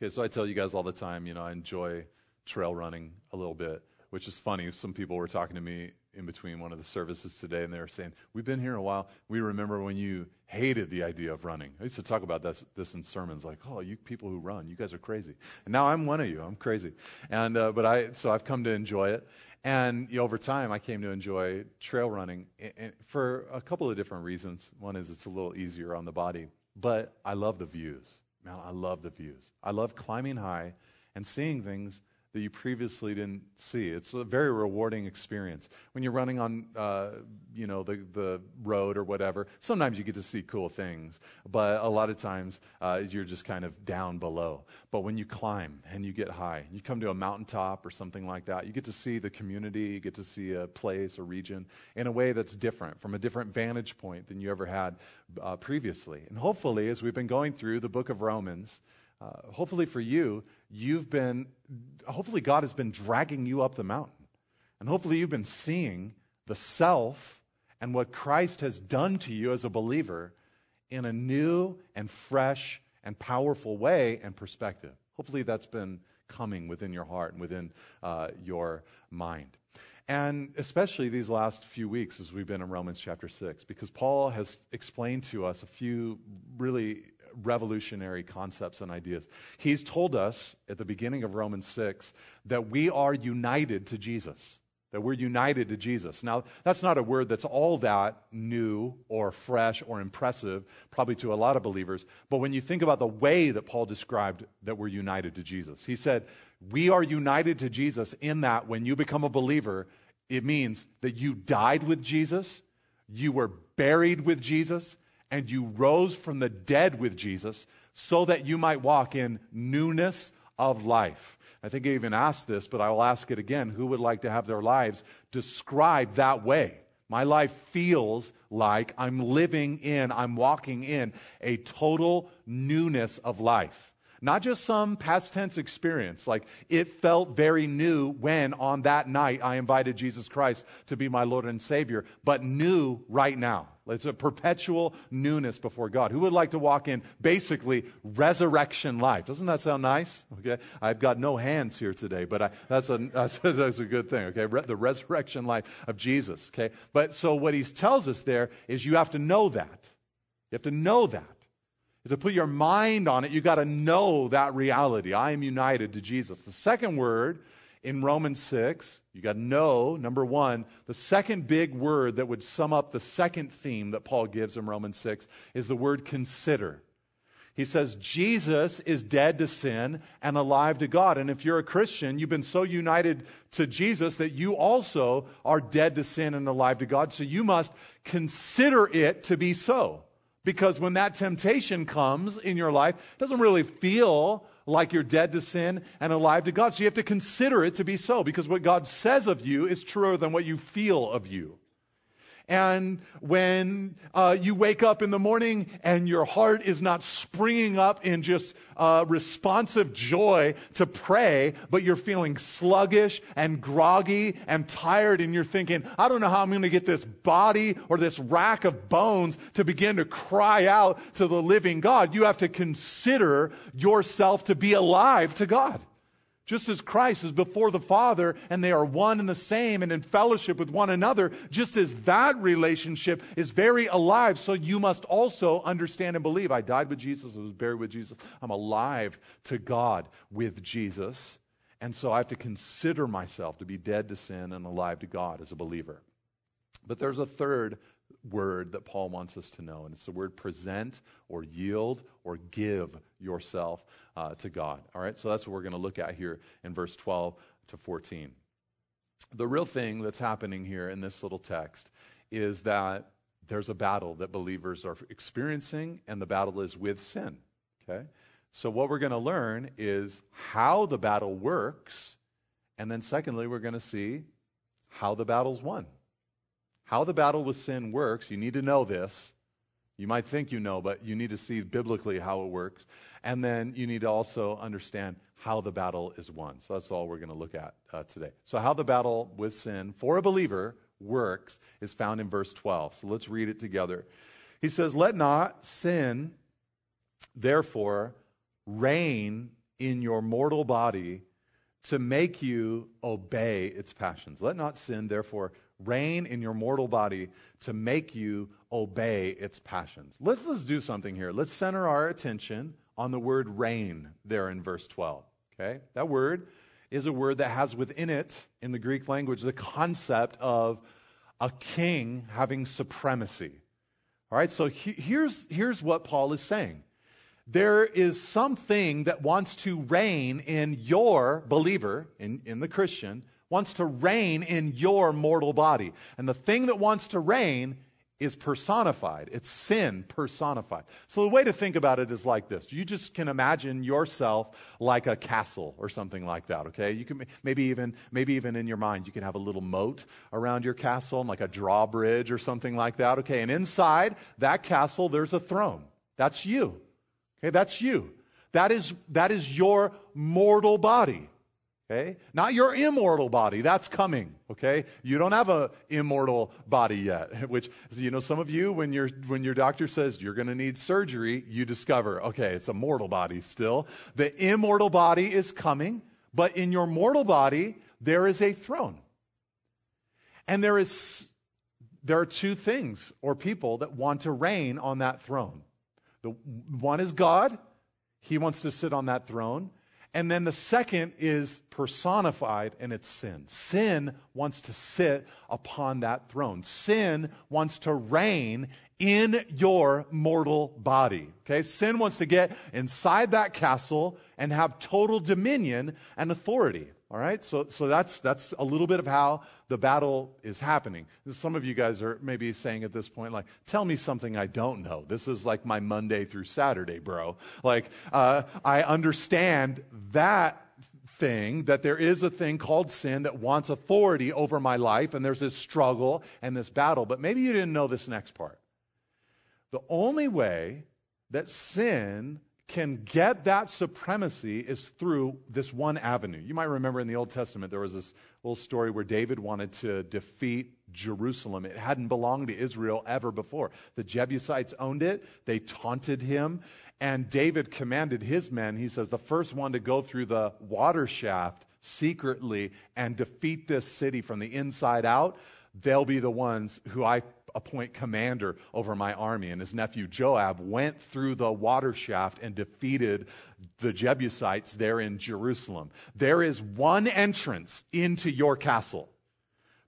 Okay, so I tell you guys all the time, you know, I enjoy trail running a little bit, which is funny. Some people were talking to me in between one of the services today, and they were saying, We've been here a while. We remember when you hated the idea of running. I used to talk about this, this in sermons, like, Oh, you people who run, you guys are crazy. And now I'm one of you. I'm crazy. And, uh, but I, so I've come to enjoy it. And you know, over time, I came to enjoy trail running for a couple of different reasons. One is it's a little easier on the body, but I love the views. Man, I love the views. I love climbing high and seeing things that you previously didn't see. It's a very rewarding experience. When you're running on, uh, you know, the, the road or whatever, sometimes you get to see cool things, but a lot of times uh, you're just kind of down below. But when you climb and you get high, you come to a mountaintop or something like that, you get to see the community, you get to see a place, a region in a way that's different, from a different vantage point than you ever had uh, previously. And hopefully, as we've been going through the book of Romans, uh, hopefully for you, you've been, hopefully God has been dragging you up the mountain. And hopefully you've been seeing the self and what Christ has done to you as a believer in a new and fresh and powerful way and perspective. Hopefully that's been coming within your heart and within uh, your mind. And especially these last few weeks as we've been in Romans chapter 6, because Paul has explained to us a few really revolutionary concepts and ideas. He's told us at the beginning of Romans 6 that we are united to Jesus. That we're united to Jesus. Now, that's not a word that's all that new or fresh or impressive, probably to a lot of believers. But when you think about the way that Paul described that we're united to Jesus, he said, We are united to Jesus in that when you become a believer, it means that you died with Jesus, you were buried with Jesus, and you rose from the dead with Jesus so that you might walk in newness of life. I think I even asked this, but I will ask it again. Who would like to have their lives described that way? My life feels like I'm living in, I'm walking in a total newness of life. Not just some past tense experience, like it felt very new when on that night I invited Jesus Christ to be my Lord and Savior, but new right now. It's a perpetual newness before God. Who would like to walk in basically resurrection life? Doesn't that sound nice? Okay. I've got no hands here today, but I, that's, a, that's, that's, a good thing. Okay. Re- the resurrection life of Jesus. Okay. But so what he tells us there is you have to know that. You have to know that. To put your mind on it, you got to know that reality. I am united to Jesus. The second word in Romans 6, you got to know, number one, the second big word that would sum up the second theme that Paul gives in Romans 6 is the word consider. He says, Jesus is dead to sin and alive to God. And if you're a Christian, you've been so united to Jesus that you also are dead to sin and alive to God. So you must consider it to be so. Because when that temptation comes in your life, it doesn't really feel like you're dead to sin and alive to God. So you have to consider it to be so because what God says of you is truer than what you feel of you. And when uh, you wake up in the morning and your heart is not springing up in just uh, responsive joy to pray, but you're feeling sluggish and groggy and tired, and you're thinking, I don't know how I'm going to get this body or this rack of bones to begin to cry out to the living God. You have to consider yourself to be alive to God. Just as Christ is before the Father and they are one and the same and in fellowship with one another, just as that relationship is very alive, so you must also understand and believe. I died with Jesus, I was buried with Jesus, I'm alive to God with Jesus. And so I have to consider myself to be dead to sin and alive to God as a believer. But there's a third word that Paul wants us to know, and it's the word present or yield or give yourself uh, to God. All right, so that's what we're going to look at here in verse 12 to 14. The real thing that's happening here in this little text is that there's a battle that believers are experiencing, and the battle is with sin. Okay? So, what we're going to learn is how the battle works, and then, secondly, we're going to see how the battle's won. How the battle with sin works, you need to know this. You might think you know, but you need to see biblically how it works. And then you need to also understand how the battle is won. So that's all we're going to look at uh, today. So, how the battle with sin for a believer works is found in verse 12. So let's read it together. He says, Let not sin, therefore, reign in your mortal body to make you obey its passions. Let not sin, therefore, reign in your mortal body to make you obey its passions. Let's, let's do something here. Let's center our attention on the word reign there in verse 12. Okay? That word is a word that has within it, in the Greek language, the concept of a king having supremacy. All right, so he, here's, here's what Paul is saying there is something that wants to reign in your believer, in, in the Christian, wants to reign in your mortal body. And the thing that wants to reign is personified. It's sin personified. So the way to think about it is like this. You just can imagine yourself like a castle or something like that, okay? You can maybe even maybe even in your mind you can have a little moat around your castle, like a drawbridge or something like that, okay? And inside that castle there's a throne. That's you. Okay? That's you. That is that is your mortal body. Okay? Not your immortal body. That's coming. Okay? You don't have a immortal body yet, which, you know, some of you, when, your when your doctor says you're going to need surgery, you discover, okay, it's a mortal body still. The immortal body is coming, but in your mortal body, there is a throne. And there is, there are two things or people that want to reign on that throne. The one is God. He wants to sit on that throne. And then the second is personified, and it's sin. Sin wants to sit upon that throne. Sin wants to reign in your mortal body. Okay? Sin wants to get inside that castle and have total dominion and authority. All right? So, so that's, that's a little bit of how the battle is happening. Some of you guys are maybe saying at this point, like, tell me something I don't know. This is like my Monday through Saturday, bro. Like, uh, I understand that thing, that there is a thing called sin that wants authority over my life, and there's this struggle and this battle. But maybe you didn't know this next part. The only way that sin can get that supremacy is through this one avenue. You might remember in the Old Testament there was this little story where David wanted to defeat Jerusalem. It hadn't belonged to Israel ever before. The Jebusites owned it, they taunted him, and David commanded his men, he says, the first one to go through the water shaft secretly and defeat this city from the inside out, they'll be the ones who I appoint commander over my army. And his nephew Joab went through the water shaft and defeated the Jebusites there in Jerusalem. There is one entrance into your castle.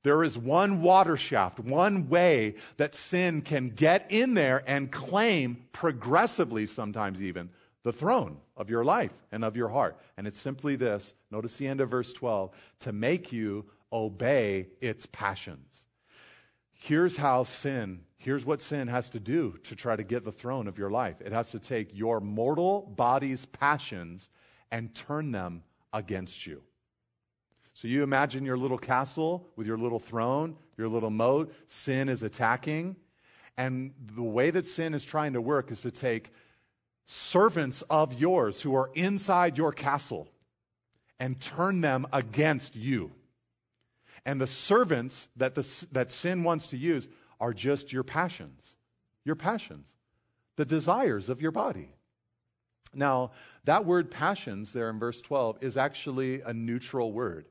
There is one water shaft, one way that sin can get in there and claim progressively, sometimes even, the throne of your life and of your heart. And it's simply this notice the end of verse 12 to make you obey its passions. Here's how sin, here's what sin has to do to try to get the throne of your life it has to take your mortal body's passions and turn them against you. So you imagine your little castle with your little throne, your little moat, sin is attacking. And the way that sin is trying to work is to take servants of yours who are inside your castle and turn them against you. And the servants that, the, that sin wants to use are just your passions, your passions, the desires of your body. Now, that word passions there in verse 12 is actually a neutral word.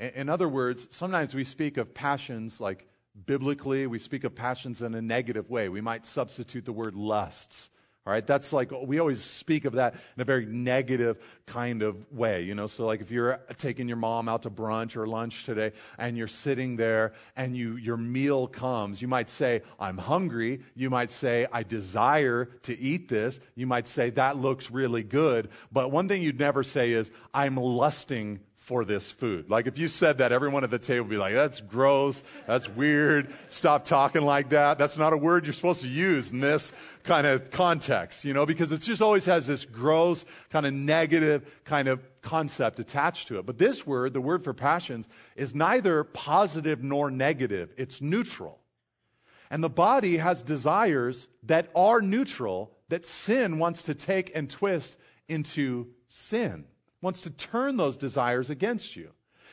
In other words, sometimes we speak of passions like biblically, we speak of passions in a negative way. We might substitute the word lusts all right, that's like, we always speak of that in a very negative kind of way, you know. So, like, if you're taking your mom out to brunch or lunch today and you're sitting there and you, your meal comes, you might say, I'm hungry. You might say, I desire to eat this. You might say, that looks really good. But one thing you'd never say is, I'm lusting for this food. Like if you said that, everyone at the table would be like, that's gross, that's weird, stop talking like that. That's not a word you're supposed to use in this kind of context, you know, because it just always has this gross, kind of negative kind of concept attached to it. But this word, the word for passions, is neither positive nor negative. It's neutral. And the body has desires that are neutral that sin wants to take and twist into sin wants to turn those desires against you.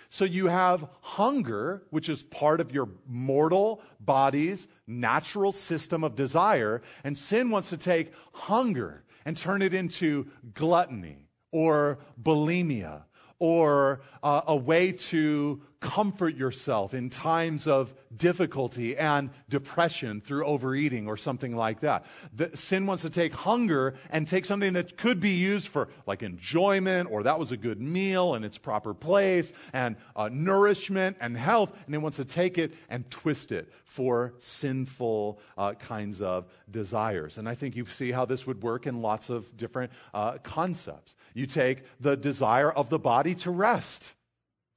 So you have hunger, which is part of your mortal body's natural system of desire, and sin wants to take hunger and turn it into gluttony or bulimia or uh, a way to comfort yourself in times of difficulty and depression through overeating or something like that. The, sin wants to take hunger and take something that could be used for like enjoyment or that was a good meal in its proper place and uh, nourishment and health, and it wants to take it and twist it for sinful uh, kinds of desires. And I think you see how this would work in lots of different uh, concepts. You take the desire of the body to rest.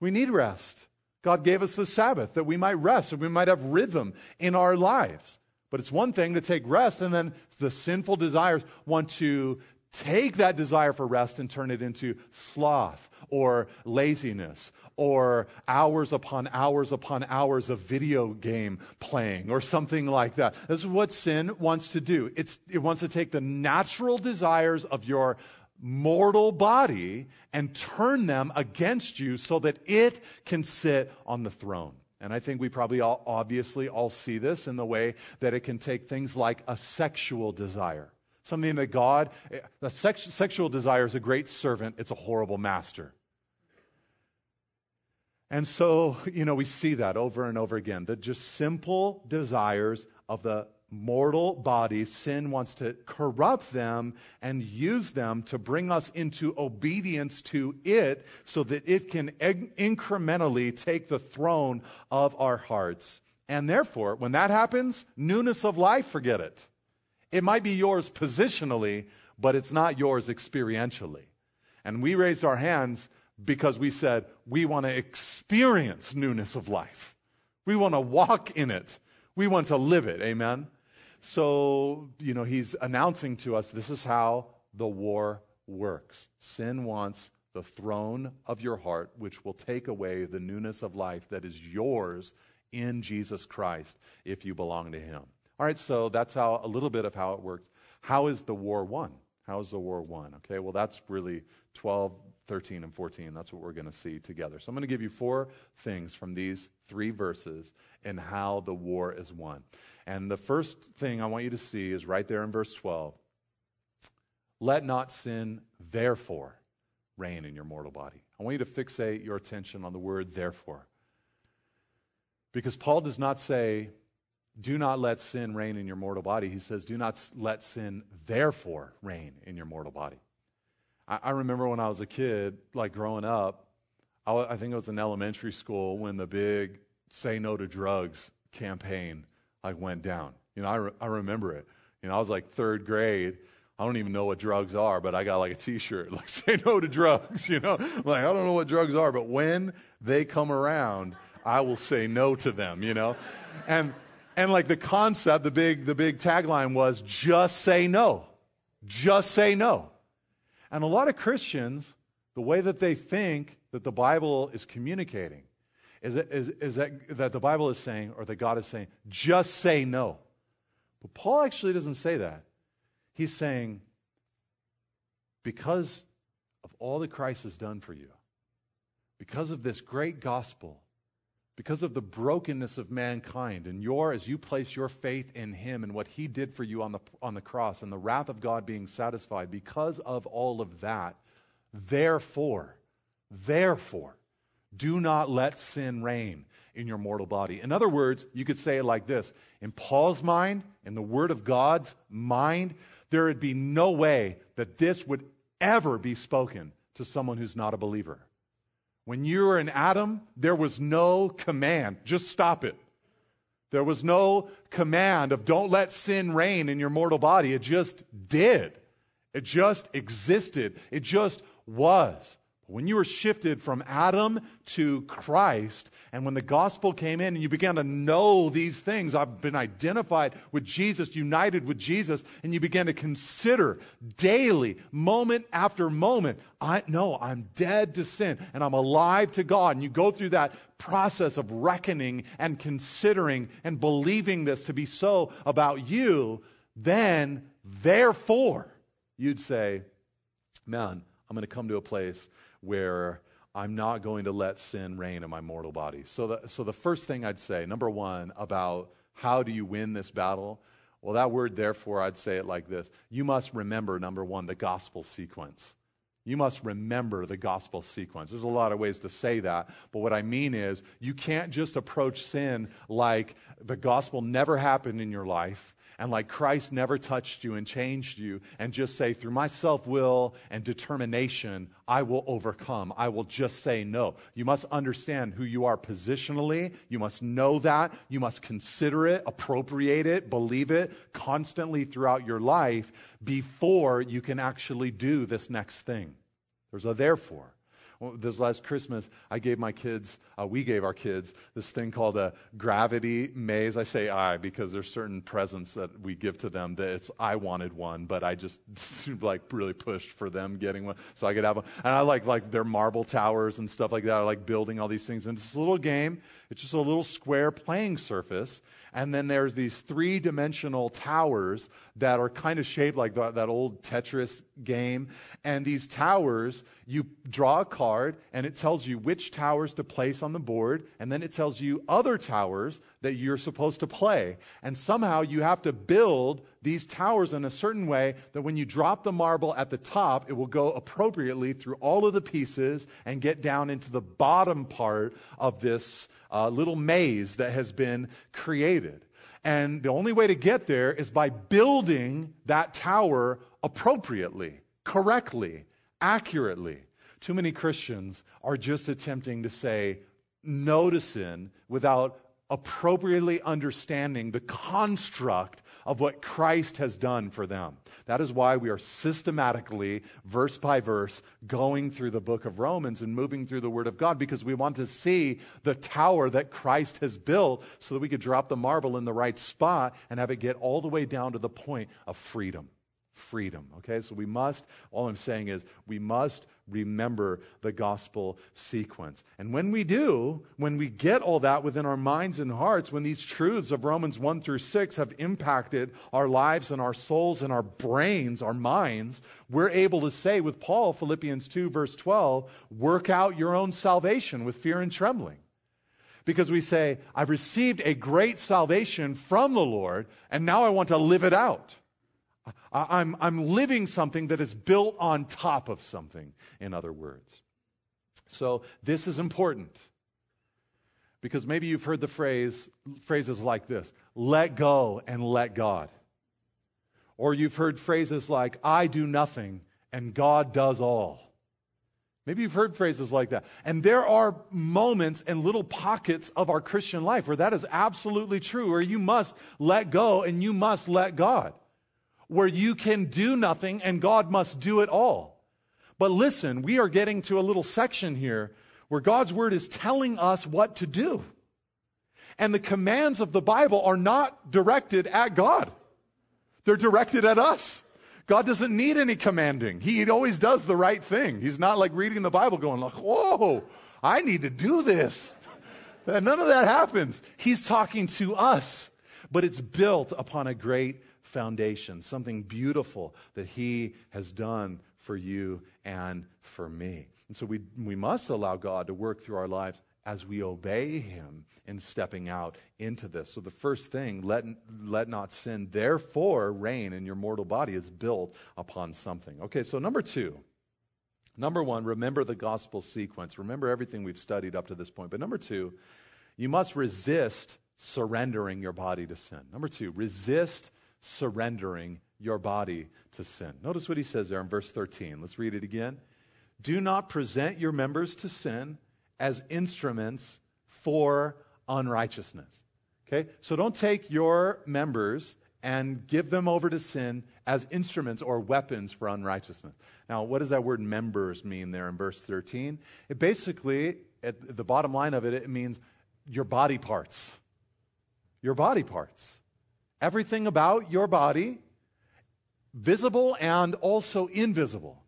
We need rest. God gave us the Sabbath that we might rest and we might have rhythm in our lives. But it's one thing to take rest, and then the sinful desires want to take that desire for rest and turn it into sloth or laziness or hours upon hours upon hours of video game playing or something like that. This is what sin wants to do. It's, it wants to take the natural desires of your mortal body and turn them against you so that it can sit on the throne. And I think we probably all obviously all see this in the way that it can take things like a sexual desire. Something that God, the sex, sexual desire is a great servant, it's a horrible master. And so, you know, we see that over and over again. That just simple desires of the mortal bodies, sin wants to corrupt them and use them to bring us into obedience to it so that it can incrementally take the throne of our hearts. And therefore, when that happens, newness of life, forget it. It might be yours positionally, but it's not yours experientially. And we raised our hands because we said we want to experience newness of life. We want to walk in it. We want to live it. Amen. So, you know, he's announcing to us this is how the war works. Sin wants the throne of your heart, which will take away the newness of life that is yours in Jesus Christ if you belong to him. All right, so that's how a little bit of how it works. How is the war won? How is the war won? Okay, well, that's really 12, 13, and 14. That's what we're going to see together. So I'm going to give you four things from these three verses and how the war is won. And the first thing I want you to see is right there in verse 12. Let not sin, therefore, reign in your mortal body. I want you to fixate your attention on the word therefore. Because Paul does not say, do not let sin reign in your mortal body. He says, do not let sin, therefore, reign in your mortal body. I, I remember when I was a kid, like growing up, I, I think it was in elementary school when the big say no to drugs campaign like went down. You know, I, re- I remember it. You know, I was like third grade. I don't even know what drugs are, but I got like a T-shirt like "Say no to drugs." You know, like I don't know what drugs are, but when they come around, I will say no to them. You know, and and like the concept, the big the big tagline was just say no, just say no. And a lot of Christians, the way that they think that the Bible is communicating is, that, is, is that, that the Bible is saying, or that God is saying, just say no. But Paul actually doesn't say that. He's saying, because of all that Christ has done for you, because of this great gospel, because of the brokenness of mankind, and your, as you place your faith in Him and what He did for you on the, on the cross, and the wrath of God being satisfied, because of all of that, therefore, therefore, do not let sin reign in your mortal body. In other words, you could say it like this In Paul's mind, in the Word of God's mind, there would be no way that this would ever be spoken to someone who's not a believer. When you were in Adam, there was no command, just stop it. There was no command of don't let sin reign in your mortal body. It just did. It just existed. It just was. When you were shifted from Adam to Christ, and when the gospel came in and you began to know these things, I've been identified with Jesus, united with Jesus, and you began to consider daily, moment after moment, I know I'm dead to sin and I'm alive to God. And you go through that process of reckoning and considering and believing this to be so about you, then, therefore, you'd say, Man, I'm going to come to a place where I'm not going to let sin reign in my mortal body. So the, so the first thing I'd say, number one, about how do you win this battle? Well, that word, therefore, I'd say it like this You must remember, number one, the gospel sequence. You must remember the gospel sequence. There's a lot of ways to say that, but what I mean is you can't just approach sin like the gospel never happened in your life and like Christ never touched you and changed you, and just say, through my self will and determination, I will overcome. I will just say no. You must understand who you are positionally. You must know that. You must consider it, appropriate it, believe it constantly throughout your life before you can actually do this next thing. There's a therefore this last Christmas, I gave my kids, uh, we gave our kids this thing called a gravity maze. I say I because there's certain presents that we give to them that it's, I wanted one, but I just like really pushed for them getting one so I could have one. And I like, like their marble towers and stuff like that. I like building all these things. And it's a little game. It's just a little square playing surface. And then there's these three dimensional towers that are kind of shaped like the, that old Tetris game. And these towers, you draw a card and it tells you which towers to place on the board. And then it tells you other towers that you're supposed to play. And somehow you have to build these towers in a certain way that when you drop the marble at the top, it will go appropriately through all of the pieces and get down into the bottom part of this uh, little maze that has been created. And the only way to get there is by building that tower appropriately, correctly, accurately. Too many Christians are just attempting to say no to sin without appropriately understanding the construct of what Christ has done for them. That is why we are systematically, verse by verse, going through the book of Romans and moving through the Word of God because we want to see the tower that Christ has built so that we could drop the marble in the right spot and have it get all the way down to the point of freedom freedom. Okay, so we must, all I'm saying is, we must remember the gospel sequence. And when we do, when we get all that within our minds and hearts, when these truths of Romans 1 through 6 have impacted our lives and our souls and our brains, our minds, we're able to say with Paul, Philippians 2, verse 12, work out your own salvation with fear and trembling because we say, I've received a great salvation from the Lord, and now I want to live it out. I'm, I'm living something that is built on top of something, in other words. So this is important because maybe you've heard the phrase, phrases like this let go and let God. Or you've heard phrases like, I do nothing and God does all. Maybe you've heard phrases like that. And there are moments and little pockets of our Christian life where that is absolutely true, where you must let go and you must let God where you can do nothing and God must do it all. But listen, we are getting to a little section here where God's word is telling us what to do. And the commands of the Bible are not directed at God, they're directed at us. God doesn't need any commanding. He always does the right thing. He's not like reading the Bible going like, "Whoa, I need to do this." and None of that happens. He's talking to us, but it's built upon a great foundation, something beautiful that He has done for you and for me. And so we, we must allow God to work through our lives as we obey Him in stepping out into this. So the first thing, let, let not sin therefore reign in your mortal body, is built upon something. Okay, so number two. Number one, remember the gospel sequence. Remember everything we've studied up to this point. But number two, you must resist surrendering your body to sin. Number two, resist surrendering your body to sin. Notice what he says there in verse 13. Let's read it again. Do not present your members to sin as instruments for unrighteousness. Okay? So don't take your members and give them over to sin as instruments or weapons for unrighteousness. Now, what does that word members mean there in verse 13? It basically, at the bottom line of it, it means your body parts. Your body parts everything about your body, visible and also invisible.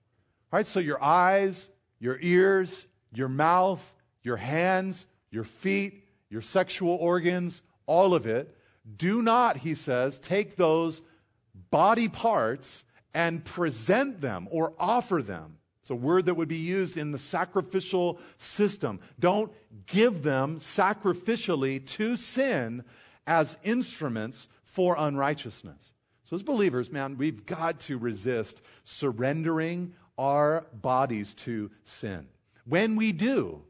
All right, so your eyes, your ears, your mouth, your hands, your feet, your sexual organs, all of it. Do not, he says, take those body parts and present them or offer them. It's a word that would be used in the sacrificial system. Don't give them sacrificially to sin as instruments for unrighteousness. So, as believers, man, we've got to resist surrendering our bodies to sin. When we do,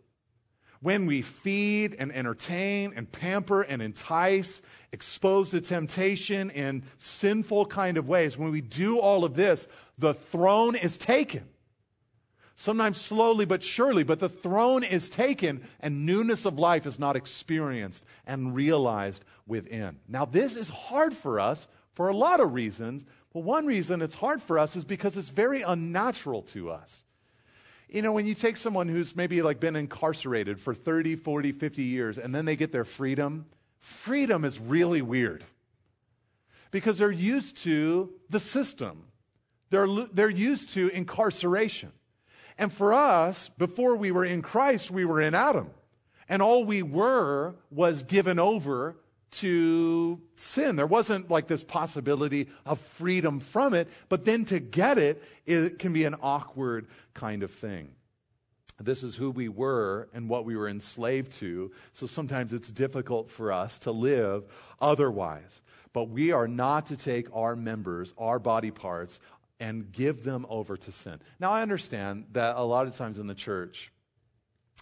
when we feed and entertain and pamper and entice, expose to temptation in sinful kind of ways, when we do all of this, the throne is taken. Sometimes slowly but surely, but the throne is taken and newness of life is not experienced and realized within. Now, this is hard for us for a lot of reasons, but one reason it's hard for us is because it's very unnatural to us. You know, when you take someone who's maybe like been incarcerated for 30, 40, 50 years and then they get their freedom, freedom is really weird because they're used to the system. They're, they're used to incarceration. And for us, before we were in Christ, we were in Adam. And all we were was given over to sin. There wasn't like this possibility of freedom from it, but then to get it, it can be an awkward kind of thing. This is who we were and what we were enslaved to, so sometimes it's difficult for us to live otherwise. But we are not to take our members, our body parts, and give them over to sin. Now, I understand that a lot of times in the church,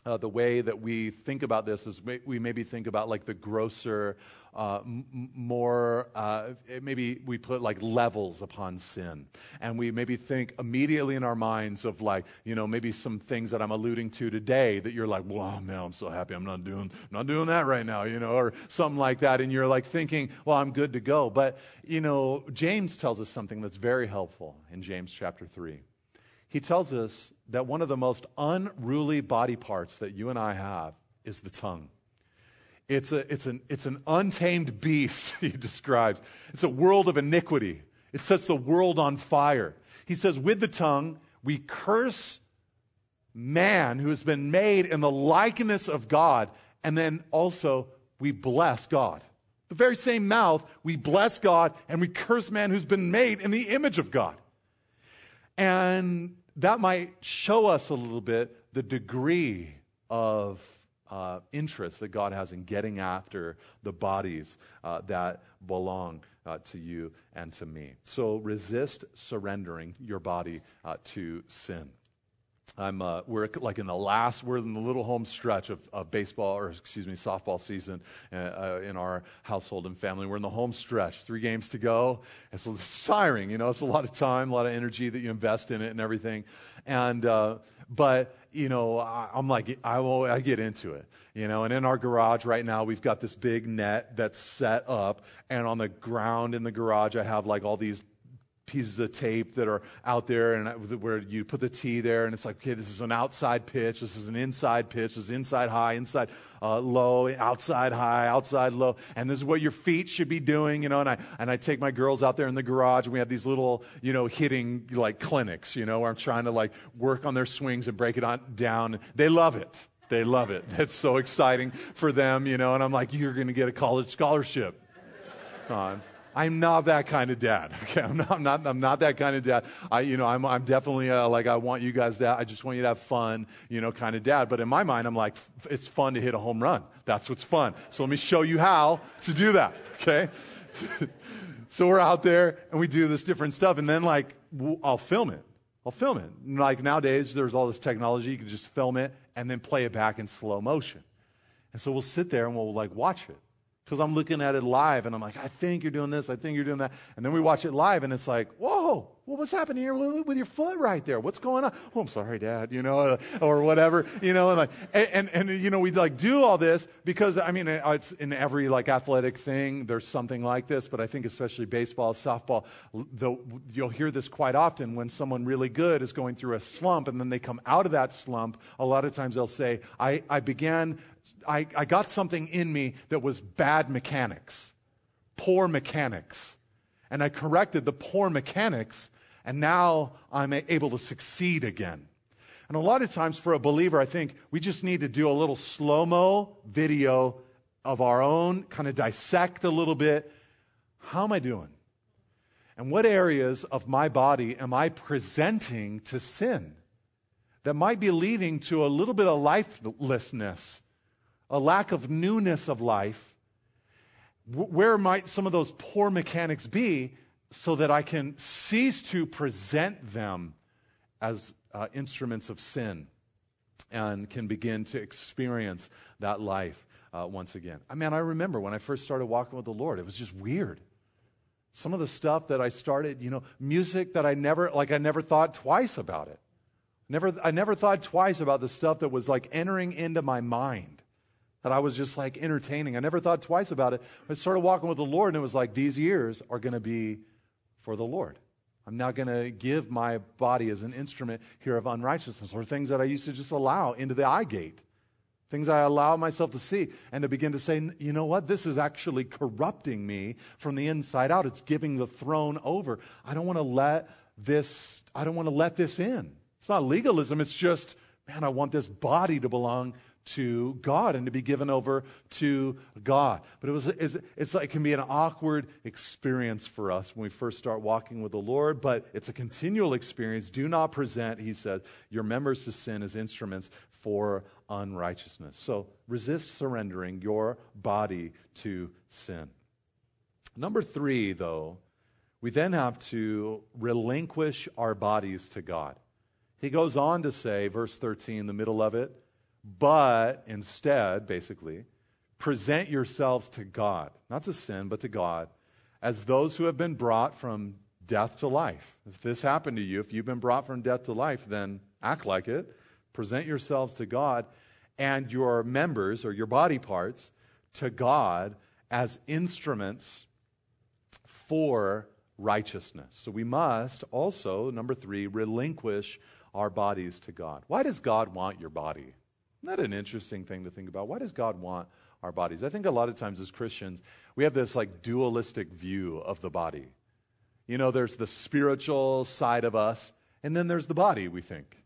uh, the way that we think about this is we maybe think about like the grosser, uh, m- more, uh, maybe we put like levels upon sin. And we maybe think immediately in our minds of like, you know, maybe some things that I'm alluding to today that you're like, well, man, I'm so happy I'm not doing, not doing that right now, you know, or something like that. And you're like thinking, well, I'm good to go. But, you know, James tells us something that's very helpful in James chapter 3 he tells us that one of the most unruly body parts that you and I have is the tongue. It's, a, it's, an, it's an untamed beast, he describes. It's a world of iniquity. It sets the world on fire. He says, with the tongue, we curse man who has been made in the likeness of God, and then also we bless God. The very same mouth, we bless God and we curse man who's been made in the image of God. And that might show us a little bit the degree of uh, interest that God has in getting after the bodies uh, that belong uh, to you and to me. So resist surrendering your body uh, to sin. I'm, uh, we're like in the last, we're in the little home stretch of, of baseball, or excuse me, softball season uh, uh, in our household and family. We're in the home stretch, three games to go. It's, it's tiring, you know, it's a lot of time, a lot of energy that you invest in it and everything. And, uh, but, you know, I, am like, I, will, I get into it, you know, and in our garage right now, we've got this big net that's set up, and on the ground in the garage, I have like all these pieces of tape that are out there and where you put the tee there and it's like okay this is an outside pitch this is an inside pitch this is inside high inside uh, low outside high outside low and this is what your feet should be doing you know and I, and I take my girls out there in the garage and we have these little you know hitting like clinics you know where i'm trying to like work on their swings and break it on, down. They love it. They love it. That's so exciting for them you know and i'm like you're going to get a college scholarship. On I'm not that kind of dad. Okay, I'm not, I'm not, I'm not that kind of dad. I, you know, I'm, I'm definitely uh, like I want you guys to. I just want you to have fun, you know, kind of dad. But in my mind, I'm like, it's fun to hit a home run. That's what's fun. So let me show you how to do that. Okay. so we're out there and we do this different stuff, and then like I'll film it. I'll film it. Like nowadays, there's all this technology. You can just film it and then play it back in slow motion. And so we'll sit there and we'll like watch it because I'm looking at it live and I'm like, I think you're doing this, I think you're doing that. And then we watch it live and it's like, whoa, well, what's happening here with your foot right there? What's going on? Oh, I'm sorry, Dad, you know, uh, or whatever, you know, and like, and, and, and, you know, we like do all this because, I mean, it's in every like athletic thing, there's something like this, but I think especially baseball, softball, the, you'll hear this quite often when someone really good is going through a slump and then they come out of that slump. A lot of times they'll say, I, I began I, I got something in me that was bad mechanics, poor mechanics. And I corrected the poor mechanics, and now I'm able to succeed again. And a lot of times for a believer, I think we just need to do a little slow mo video of our own, kind of dissect a little bit. How am I doing? And what areas of my body am I presenting to sin that might be leading to a little bit of lifelessness a lack of newness of life, where might some of those poor mechanics be so that I can cease to present them as uh, instruments of sin and can begin to experience that life uh, once again. I mean, I remember when I first started walking with the Lord, it was just weird. Some of the stuff that I started, you know, music that I never, like, I never thought twice about it. Never, I never thought twice about the stuff that was like entering into my mind that I was just like entertaining. I never thought twice about it. I started walking with the Lord, and it was like, these years are going to be for the Lord. I'm not going to give my body as an instrument here of unrighteousness or things that I used to just allow into the eye gate, things I allow myself to see, and to begin to say, you know what, this is actually corrupting me from the inside out. It's giving the throne over. I don't want to let this, I don't want to let this in. It's not legalism, it's just, man, I want this body to belong to God and to be given over to God. But it was, it's, it's like, it can be an awkward experience for us when we first start walking with the Lord, but it's a continual experience. Do not present, he says, your members to sin as instruments for unrighteousness. So resist surrendering your body to sin. Number three, though, we then have to relinquish our bodies to God. He goes on to say, verse 13, the middle of it, but instead, basically, present yourselves to God, not to sin, but to God, as those who have been brought from death to life. If this happened to you, if you've been brought from death to life, then act like it. Present yourselves to God and your members or your body parts to God as instruments for righteousness. So we must also, number three, relinquish our bodies to God. Why does God want your body? Isn't that an interesting thing to think about? Why does God want our bodies? I think a lot of times as Christians, we have this like dualistic view of the body. You know, there's the spiritual side of us, and then there's the body, we think.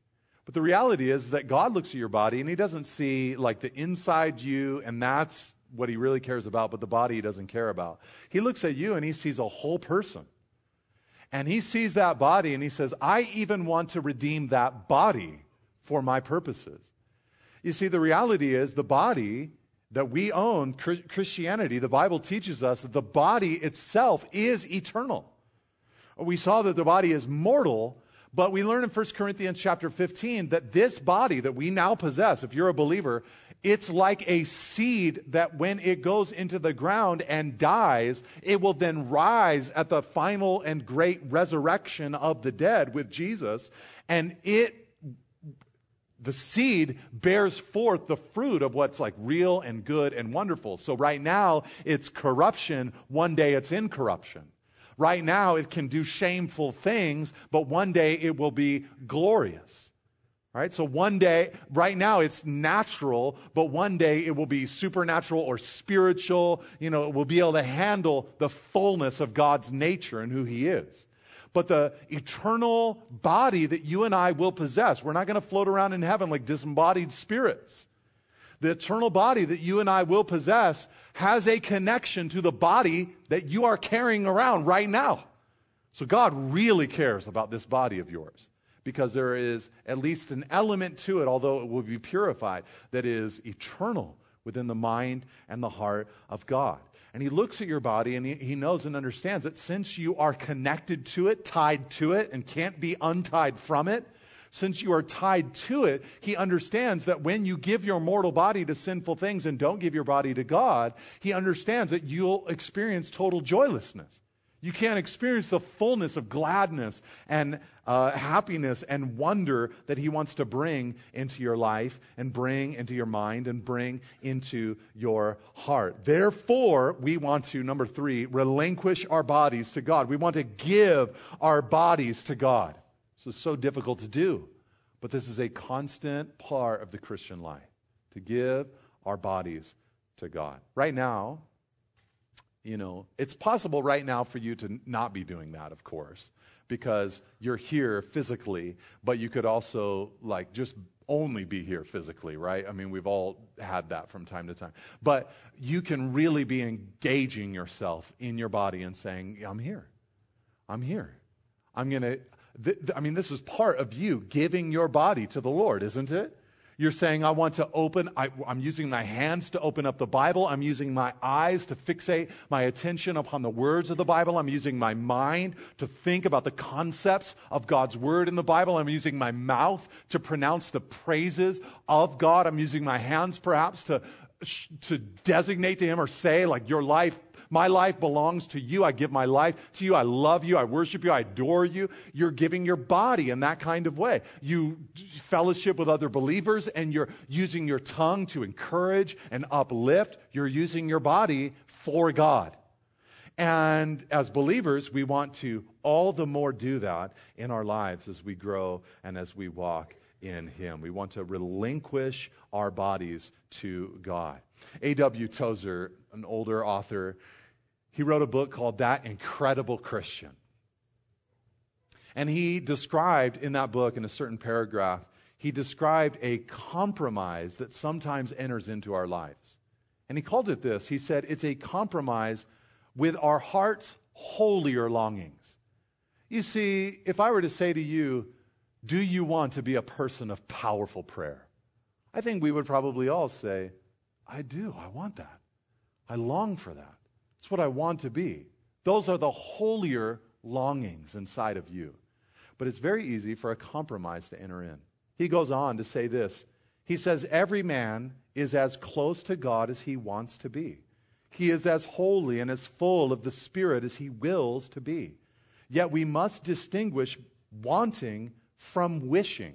But the reality is that God looks at your body and he doesn't see like the inside you, and that's what he really cares about, but the body he doesn't care about. He looks at you and he sees a whole person. And he sees that body and he says, I even want to redeem that body for my purposes. You see, the reality is the body that we own, Christianity, the Bible teaches us that the body itself is eternal. We saw that the body is mortal, but we learn in 1 Corinthians chapter 15 that this body that we now possess, if you're a believer, it's like a seed that when it goes into the ground and dies, it will then rise at the final and great resurrection of the dead with Jesus, and it the seed bears forth the fruit of what's like real and good and wonderful. So right now it's corruption, one day it's incorruption. Right now it can do shameful things, but one day it will be glorious. Right? So one day, right now it's natural, but one day it will be supernatural or spiritual. You know, it will be able to handle the fullness of God's nature and who He is but the eternal body that you and I will possess. We're not going to float around in heaven like disembodied spirits. The eternal body that you and I will possess has a connection to the body that you are carrying around right now. So God really cares about this body of yours because there is at least an element to it, although it will be purified, that is eternal within the mind and the heart of God. And he looks at your body and he, he knows and understands that since you are connected to it, tied to it, and can't be untied from it, since you are tied to it, he understands that when you give your mortal body to sinful things and don't give your body to God, he understands that you'll experience total joylessness. You can't experience the fullness of gladness and uh, happiness and wonder that He wants to bring into your life and bring into your mind and bring into your heart. Therefore, we want to, number three, relinquish our bodies to God. We want to give our bodies to God. This is so difficult to do, but this is a constant part of the Christian life to give our bodies to God. Right now, you know, it's possible right now for you to not be doing that, of course, because you're here physically, but you could also, like, just only be here physically, right? I mean, we've all had that from time to time. But you can really be engaging yourself in your body and saying, I'm here. I'm here. I'm going to, th- th- I mean, this is part of you giving your body to the Lord, isn't it? You're saying, I want to open, I, am using my hands to open up the Bible. I'm using my eyes to fixate my attention upon the words of the Bible. I'm using my mind to think about the concepts of God's word in the Bible. I'm using my mouth to pronounce the praises of God. I'm using my hands perhaps to, to designate to Him or say, like, your life my life belongs to you. I give my life to you. I love you. I worship you. I adore you. You're giving your body in that kind of way. You fellowship with other believers and you're using your tongue to encourage and uplift. You're using your body for God. And as believers, we want to all the more do that in our lives as we grow and as we walk in Him. We want to relinquish our bodies to God. A.W. Tozer, an older author, he wrote a book called That Incredible Christian. And he described in that book, in a certain paragraph, he described a compromise that sometimes enters into our lives. And he called it this he said, It's a compromise with our heart's holier longings. You see, if I were to say to you, Do you want to be a person of powerful prayer? I think we would probably all say, I do. I want that. I long for that. It's what I want to be. Those are the holier longings inside of you. But it's very easy for a compromise to enter in. He goes on to say this He says, Every man is as close to God as he wants to be. He is as holy and as full of the Spirit as he wills to be. Yet we must distinguish wanting from wishing.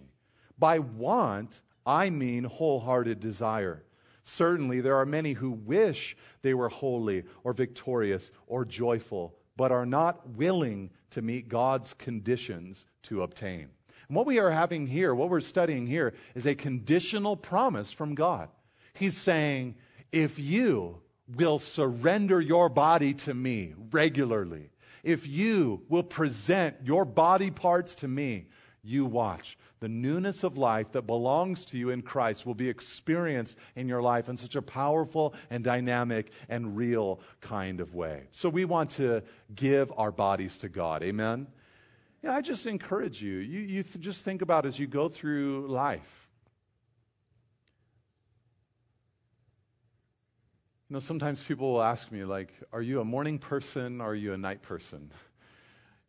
By want, I mean wholehearted desire. Certainly, there are many who wish they were holy or victorious or joyful, but are not willing to meet God's conditions to obtain. And what we are having here, what we're studying here, is a conditional promise from God. He's saying, if you will surrender your body to me regularly, if you will present your body parts to me, you watch the newness of life that belongs to you in Christ will be experienced in your life in such a powerful and dynamic and real kind of way. So we want to give our bodies to God. Amen? Yeah, I just encourage you. You, you th- just think about as you go through life. You know, sometimes people will ask me, like, are you a morning person or are you a night person?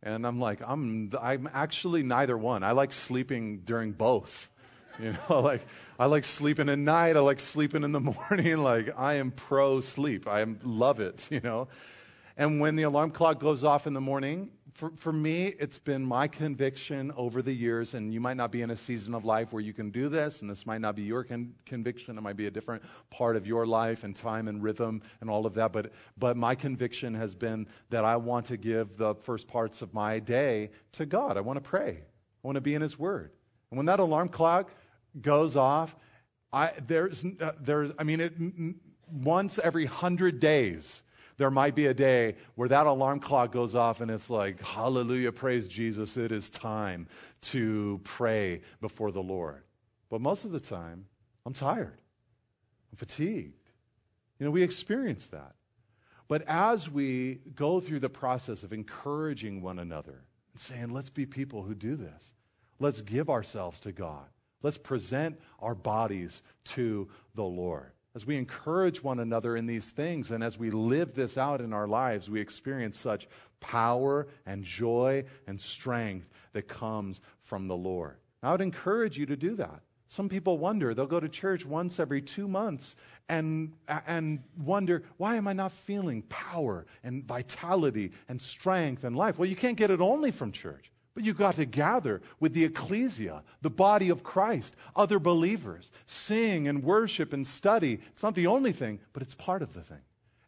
And I'm like, I'm, I'm actually neither one. I like sleeping during both. You know, like I like sleeping at night. I like sleeping in the morning. Like I am pro sleep. I love it. You know, and when the alarm clock goes off in the morning, for, for me, it's been my conviction over the years, and you might not be in a season of life where you can do this, and this might not be your con- conviction. It might be a different part of your life and time and rhythm and all of that. But, but my conviction has been that I want to give the first parts of my day to God. I want to pray, I want to be in His Word. And when that alarm clock goes off, I, there's, uh, there's, I mean, it, once every hundred days, there might be a day where that alarm clock goes off and it's like, hallelujah, praise Jesus, it is time to pray before the Lord. But most of the time, I'm tired, I'm fatigued. You know, we experience that. But as we go through the process of encouraging one another and saying, let's be people who do this, let's give ourselves to God, let's present our bodies to the Lord as we encourage one another in these things and as we live this out in our lives, we experience such power and joy and strength that comes from the Lord. I would encourage you to do that. Some people wonder, they'll go to church once every two months and, and wonder, why am I not feeling power and vitality and strength and life? Well, you can't get it only from church. But you've got to gather with the ecclesia, the body of Christ, other believers, sing and worship and study. It's not the only thing, but it's part of the thing.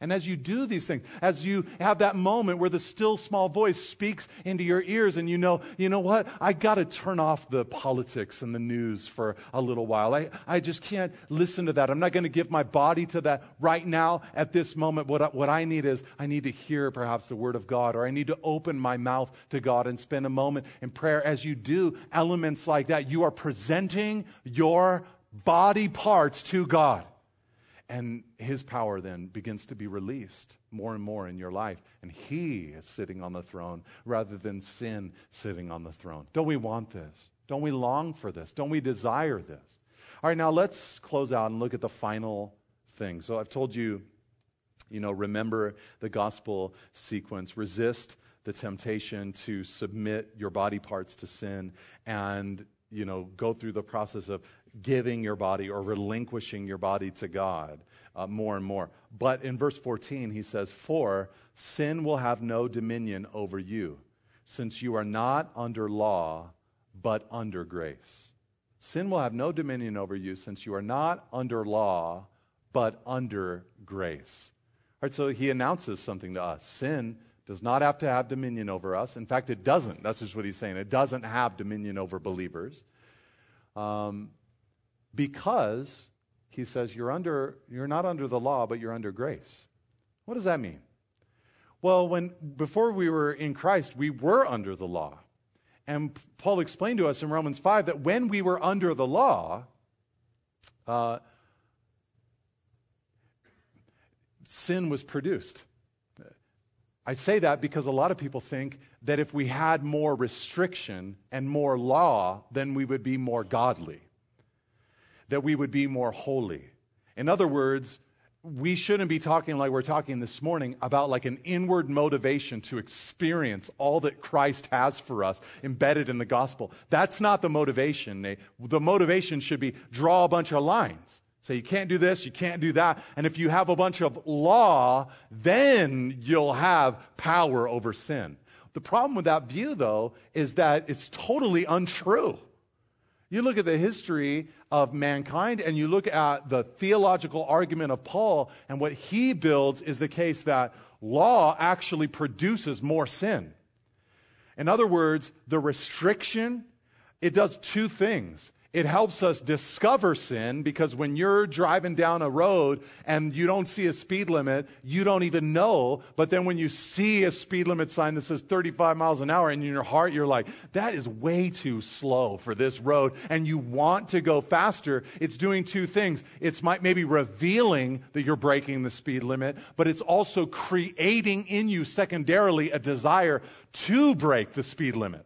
And as you do these things, as you have that moment where the still small voice speaks into your ears and you know, you know what? I got to turn off the politics and the news for a little while. I, I just can't listen to that. I'm not going to give my body to that right now at this moment. What what I need is I need to hear perhaps the word of God or I need to open my mouth to God and spend a moment in prayer. As you do elements like that, you are presenting your body parts to God. And his power then begins to be released more and more in your life. And he is sitting on the throne rather than sin sitting on the throne. Don't we want this? Don't we long for this? Don't we desire this? All right, now let's close out and look at the final thing. So I've told you, you know, remember the gospel sequence, resist the temptation to submit your body parts to sin and, you know, go through the process of giving your body or relinquishing your body to God uh, more and more. But in verse 14, he says, For sin will have no dominion over you, since you are not under law, but under grace. Sin will have no dominion over you, since you are not under law, but under grace. All right, so he announces something to us. Sin does not have to have dominion over us. In fact, it doesn't. That's just what he's saying. It doesn't have dominion over believers. Um, because he says you're under you're not under the law but you're under grace what does that mean well when before we were in christ we were under the law and paul explained to us in romans 5 that when we were under the law uh, sin was produced i say that because a lot of people think that if we had more restriction and more law then we would be more godly that we would be more holy. In other words, we shouldn't be talking like we're talking this morning about like an inward motivation to experience all that Christ has for us embedded in the gospel. That's not the motivation. The motivation should be draw a bunch of lines. Say, you can't do this, you can't do that. And if you have a bunch of law, then you'll have power over sin. The problem with that view, though, is that it's totally untrue. You look at the history of mankind and you look at the theological argument of Paul, and what he builds is the case that law actually produces more sin. In other words, the restriction, it does two things. It helps us discover sin because when you're driving down a road and you don't see a speed limit, you don't even know. But then when you see a speed limit sign that says 35 miles an hour, and in your heart you're like, that is way too slow for this road, and you want to go faster, it's doing two things. It's maybe revealing that you're breaking the speed limit, but it's also creating in you secondarily a desire to break the speed limit.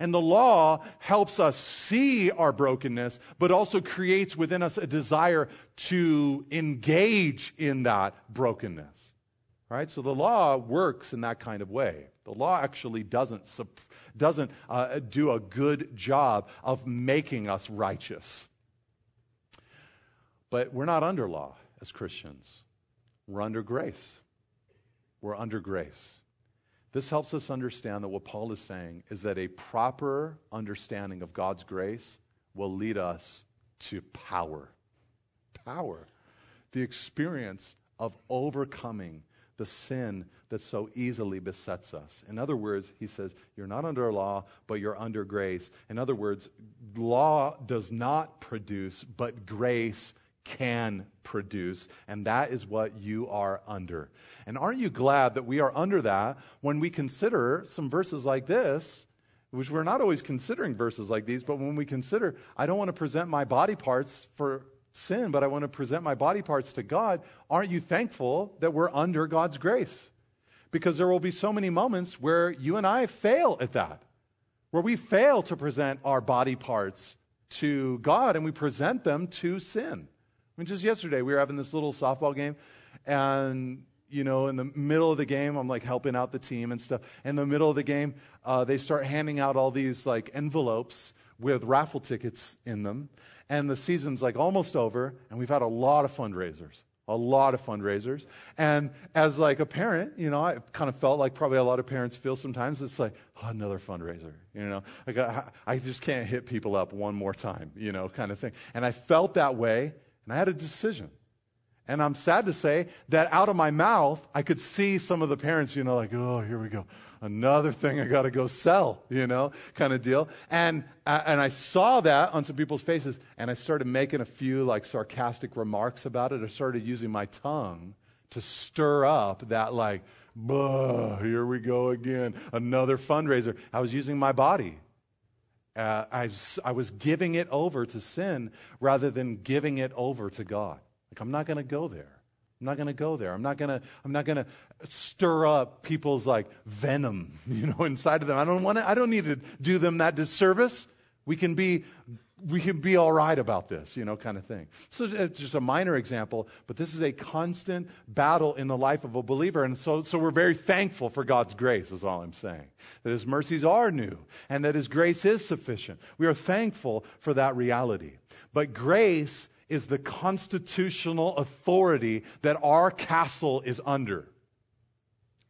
And the law helps us see our brokenness, but also creates within us a desire to engage in that brokenness. Right? So the law works in that kind of way. The law actually doesn't, doesn't uh, do a good job of making us righteous. But we're not under law as Christians, we're under grace. We're under grace. This helps us understand that what Paul is saying is that a proper understanding of God's grace will lead us to power. Power. The experience of overcoming the sin that so easily besets us. In other words, he says, You're not under law, but you're under grace. In other words, law does not produce, but grace can produce, and that is what you are under. And aren't you glad that we are under that when we consider some verses like this, which we're not always considering verses like these, but when we consider, I don't want to present my body parts for sin, but I want to present my body parts to God, aren't you thankful that we're under God's grace? Because there will be so many moments where you and I fail at that, where we fail to present our body parts to God and we present them to sin. I mean, just yesterday, we were having this little softball game, and you know, in the middle of the game, I'm like helping out the team and stuff. In the middle of the game, uh, they start handing out all these like envelopes with raffle tickets in them. And the season's like almost over, and we've had a lot of fundraisers a lot of fundraisers and as like a parent you know i kind of felt like probably a lot of parents feel sometimes it's like oh, another fundraiser you know like I, I just can't hit people up one more time you know kind of thing and i felt that way and I had a decision. And I'm sad to say that out of my mouth, I could see some of the parents, you know, like, oh, here we go. Another thing I got to go sell, you know, kind of deal. And, uh, and I saw that on some people's faces, and I started making a few like sarcastic remarks about it. I started using my tongue to stir up that, like, here we go again. Another fundraiser. I was using my body uh, I, I was giving it over to sin rather than giving it over to God. Like, I'm not going to go there. I'm not going to go there. I'm not going to I'm not going to stir up people's like venom, you know, inside of them. I don't want to I don't need to do them that disservice. We can be we can be all right about this, you know, kind of thing. So it's just a minor example, but this is a constant battle in the life of a believer. And so, so we're very thankful for God's grace, is all I'm saying. That His mercies are new and that His grace is sufficient. We are thankful for that reality. But grace is the constitutional authority that our castle is under.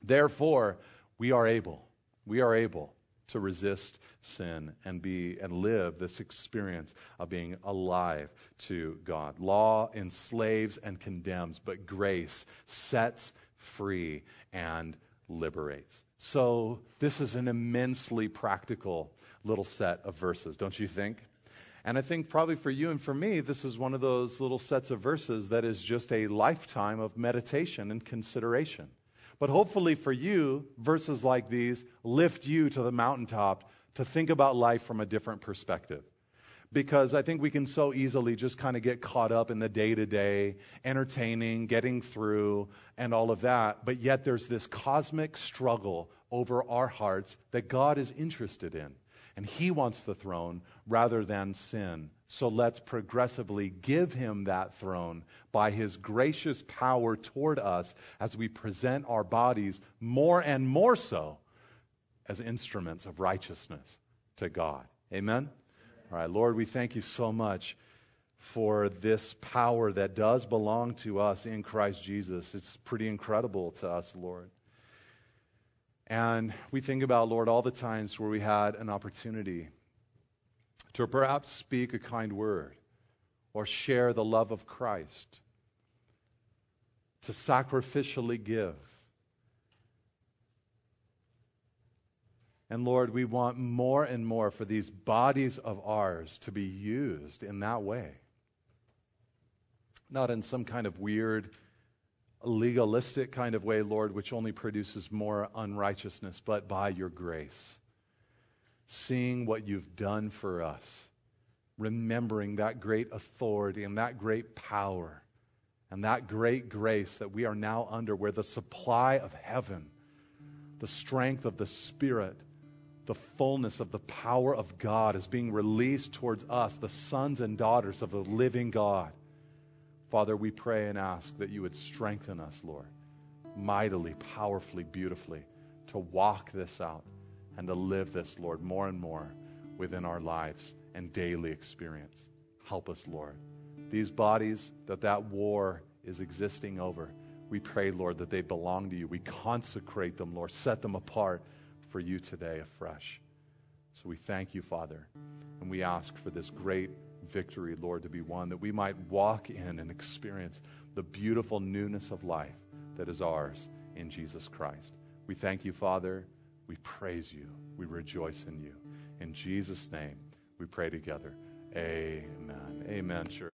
Therefore, we are able, we are able to resist sin and be and live this experience of being alive to God. Law enslaves and condemns, but grace sets free and liberates. So, this is an immensely practical little set of verses, don't you think? And I think probably for you and for me, this is one of those little sets of verses that is just a lifetime of meditation and consideration. But hopefully for you, verses like these lift you to the mountaintop to think about life from a different perspective. Because I think we can so easily just kind of get caught up in the day to day, entertaining, getting through, and all of that. But yet there's this cosmic struggle over our hearts that God is interested in. And He wants the throne rather than sin. So let's progressively give Him that throne by His gracious power toward us as we present our bodies more and more so as instruments of righteousness to God. Amen? All right, Lord, we thank you so much for this power that does belong to us in Christ Jesus. It's pretty incredible to us, Lord. And we think about, Lord, all the times where we had an opportunity to perhaps speak a kind word or share the love of Christ, to sacrificially give And Lord, we want more and more for these bodies of ours to be used in that way. Not in some kind of weird, legalistic kind of way, Lord, which only produces more unrighteousness, but by your grace. Seeing what you've done for us, remembering that great authority and that great power and that great grace that we are now under, where the supply of heaven, the strength of the Spirit, the fullness of the power of God is being released towards us, the sons and daughters of the living God. Father, we pray and ask that you would strengthen us, Lord, mightily, powerfully, beautifully, to walk this out and to live this, Lord, more and more within our lives and daily experience. Help us, Lord. These bodies that that war is existing over, we pray, Lord, that they belong to you. We consecrate them, Lord, set them apart for you today afresh. So we thank you, Father, and we ask for this great victory, Lord, to be one that we might walk in and experience the beautiful newness of life that is ours in Jesus Christ. We thank you, Father. We praise you. We rejoice in you. In Jesus' name, we pray together. Amen. Amen, church.